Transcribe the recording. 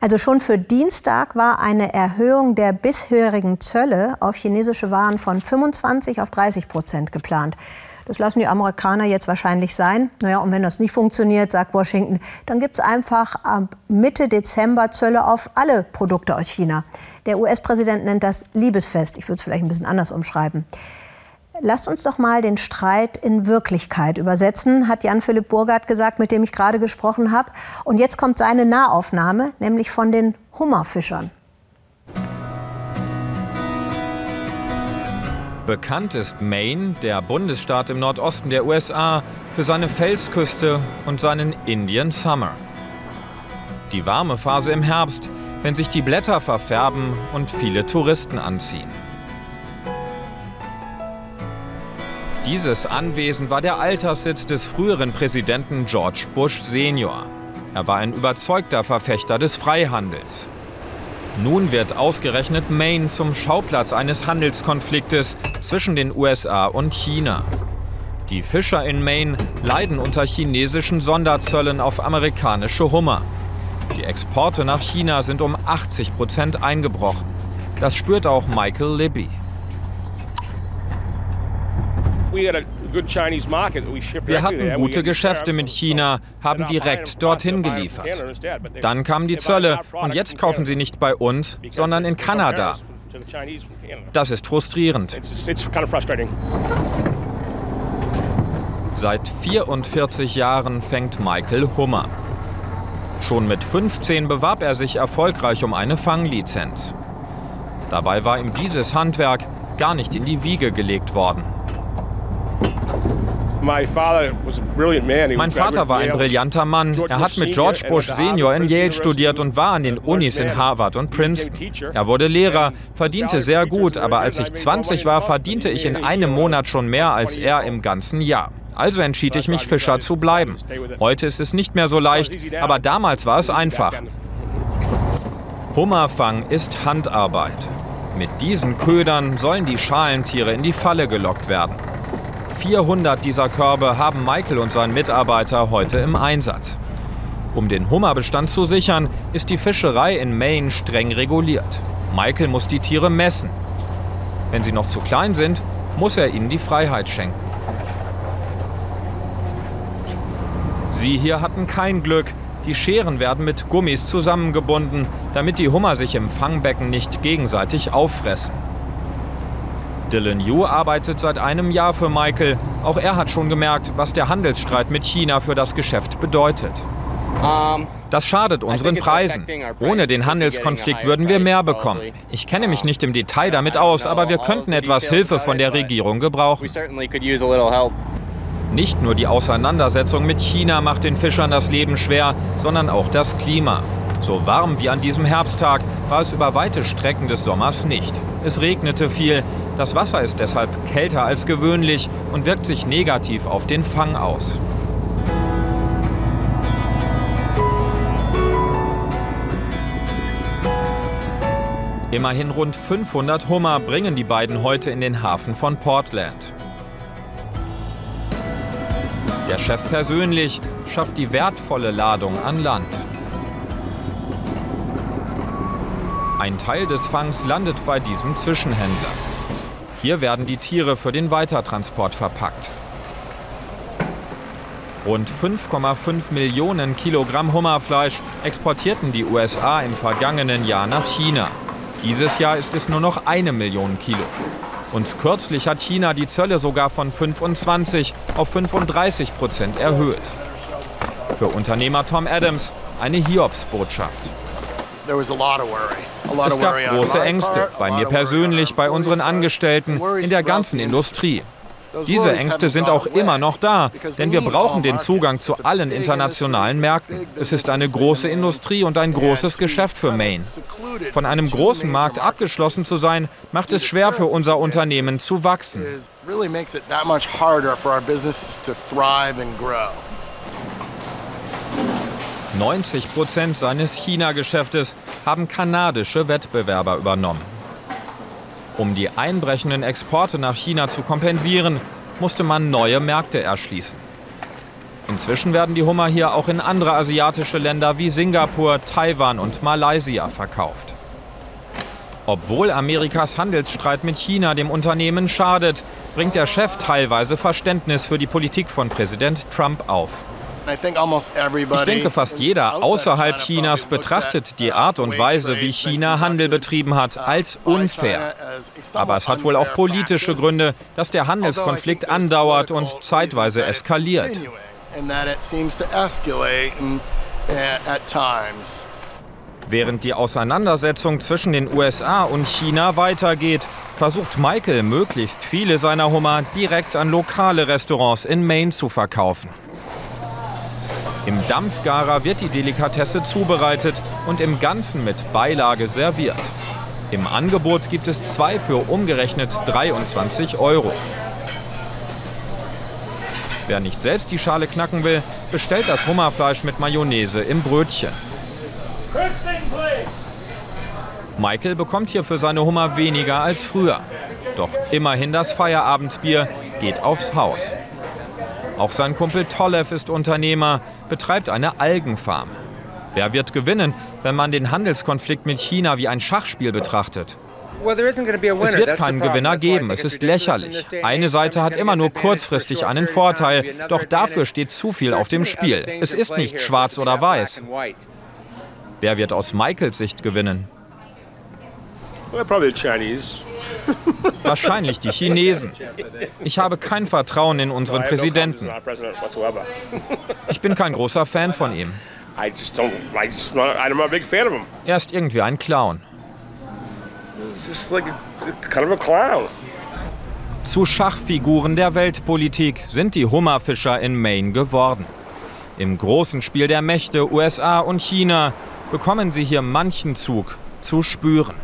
Also schon für Dienstag war eine Erhöhung der bisherigen Zölle auf chinesische Waren von 25 auf 30 Prozent geplant. Das lassen die Amerikaner jetzt wahrscheinlich sein. Naja, und wenn das nicht funktioniert, sagt Washington, dann gibt es einfach ab Mitte Dezember Zölle auf alle Produkte aus China. Der US-Präsident nennt das Liebesfest. Ich würde es vielleicht ein bisschen anders umschreiben. Lasst uns doch mal den Streit in Wirklichkeit übersetzen, hat Jan-Philipp Burgert gesagt, mit dem ich gerade gesprochen habe. Und jetzt kommt seine Nahaufnahme, nämlich von den Hummerfischern. Bekannt ist Maine, der Bundesstaat im Nordosten der USA, für seine Felsküste und seinen Indian Summer. Die warme Phase im Herbst, wenn sich die Blätter verfärben und viele Touristen anziehen. Dieses Anwesen war der Alterssitz des früheren Präsidenten George Bush Senior. Er war ein überzeugter Verfechter des Freihandels. Nun wird ausgerechnet Maine zum Schauplatz eines Handelskonfliktes zwischen den USA und China. Die Fischer in Maine leiden unter chinesischen Sonderzöllen auf amerikanische Hummer. Die Exporte nach China sind um 80 Prozent eingebrochen. Das spürt auch Michael Libby. Wir hatten gute Geschäfte mit China, haben direkt dorthin geliefert. Dann kamen die Zölle und jetzt kaufen sie nicht bei uns, sondern in Kanada. Das ist frustrierend. Seit 44 Jahren fängt Michael Hummer. Schon mit 15 bewarb er sich erfolgreich um eine Fanglizenz. Dabei war ihm dieses Handwerk gar nicht in die Wiege gelegt worden. Mein Vater war ein brillanter Mann. Er hat mit George Bush Senior in Yale studiert und war an den Unis in Harvard und Princeton. Er wurde Lehrer, verdiente sehr gut, aber als ich 20 war, verdiente ich in einem Monat schon mehr als er im ganzen Jahr. Also entschied ich mich, Fischer zu bleiben. Heute ist es nicht mehr so leicht, aber damals war es einfach. Hummerfang ist Handarbeit. Mit diesen Ködern sollen die Schalentiere in die Falle gelockt werden. 400 dieser Körbe haben Michael und sein Mitarbeiter heute im Einsatz. Um den Hummerbestand zu sichern, ist die Fischerei in Maine streng reguliert. Michael muss die Tiere messen. Wenn sie noch zu klein sind, muss er ihnen die Freiheit schenken. Sie hier hatten kein Glück. Die Scheren werden mit Gummis zusammengebunden, damit die Hummer sich im Fangbecken nicht gegenseitig auffressen. Dylan Yu arbeitet seit einem Jahr für Michael. Auch er hat schon gemerkt, was der Handelsstreit mit China für das Geschäft bedeutet. Das schadet unseren Preisen. Ohne den Handelskonflikt würden wir mehr bekommen. Ich kenne mich nicht im Detail damit aus, aber wir könnten etwas Hilfe von der Regierung gebrauchen. Nicht nur die Auseinandersetzung mit China macht den Fischern das Leben schwer, sondern auch das Klima. So warm wie an diesem Herbsttag war es über weite Strecken des Sommers nicht. Es regnete viel, das Wasser ist deshalb kälter als gewöhnlich und wirkt sich negativ auf den Fang aus. Immerhin rund 500 Hummer bringen die beiden heute in den Hafen von Portland. Der Chef persönlich schafft die wertvolle Ladung an Land. Ein Teil des Fangs landet bei diesem Zwischenhändler. Hier werden die Tiere für den Weitertransport verpackt. Rund 5,5 Millionen Kilogramm Hummerfleisch exportierten die USA im vergangenen Jahr nach China. Dieses Jahr ist es nur noch eine Million Kilo. Und kürzlich hat China die Zölle sogar von 25 auf 35 Prozent erhöht. Für Unternehmer Tom Adams eine Hiobsbotschaft. Es gab große Ängste, bei mir persönlich, bei unseren Angestellten, in der ganzen Industrie. Diese Ängste sind auch immer noch da, denn wir brauchen den Zugang zu allen internationalen Märkten. Es ist eine große Industrie und ein großes Geschäft für Maine. Von einem großen Markt abgeschlossen zu sein, macht es schwer für unser Unternehmen zu wachsen. 90 Prozent seines China-Geschäftes haben kanadische Wettbewerber übernommen. Um die einbrechenden Exporte nach China zu kompensieren, musste man neue Märkte erschließen. Inzwischen werden die Hummer hier auch in andere asiatische Länder wie Singapur, Taiwan und Malaysia verkauft. Obwohl Amerikas Handelsstreit mit China dem Unternehmen schadet, bringt der Chef teilweise Verständnis für die Politik von Präsident Trump auf. Ich denke, fast jeder außerhalb Chinas betrachtet die Art und Weise, wie China Handel betrieben hat, als unfair. Aber es hat wohl auch politische Gründe, dass der Handelskonflikt andauert und zeitweise eskaliert. Während die Auseinandersetzung zwischen den USA und China weitergeht, versucht Michael möglichst viele seiner Hummer direkt an lokale Restaurants in Maine zu verkaufen. Im Dampfgarer wird die Delikatesse zubereitet und im Ganzen mit Beilage serviert. Im Angebot gibt es zwei für umgerechnet 23 Euro. Wer nicht selbst die Schale knacken will, bestellt das Hummerfleisch mit Mayonnaise im Brötchen. Michael bekommt hier für seine Hummer weniger als früher. Doch immerhin das Feierabendbier geht aufs Haus. Auch sein Kumpel Tolev ist Unternehmer, betreibt eine Algenfarm. Wer wird gewinnen, wenn man den Handelskonflikt mit China wie ein Schachspiel betrachtet? Es wird keinen Gewinner geben, es ist lächerlich. Eine Seite hat immer nur kurzfristig einen Vorteil, doch dafür steht zu viel auf dem Spiel. Es ist nicht schwarz oder weiß. Wer wird aus Michaels Sicht gewinnen? Wahrscheinlich die Chinesen. Ich habe kein Vertrauen in unseren Präsidenten. Ich bin kein großer Fan von ihm. Er ist irgendwie ein Clown. Zu Schachfiguren der Weltpolitik sind die Hummerfischer in Maine geworden. Im großen Spiel der Mächte USA und China bekommen sie hier manchen Zug zu spüren.